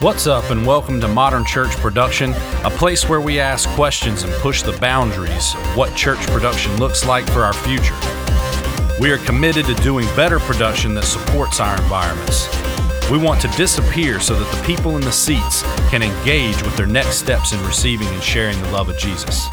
What's up, and welcome to Modern Church Production, a place where we ask questions and push the boundaries of what church production looks like for our future. We are committed to doing better production that supports our environments. We want to disappear so that the people in the seats can engage with their next steps in receiving and sharing the love of Jesus.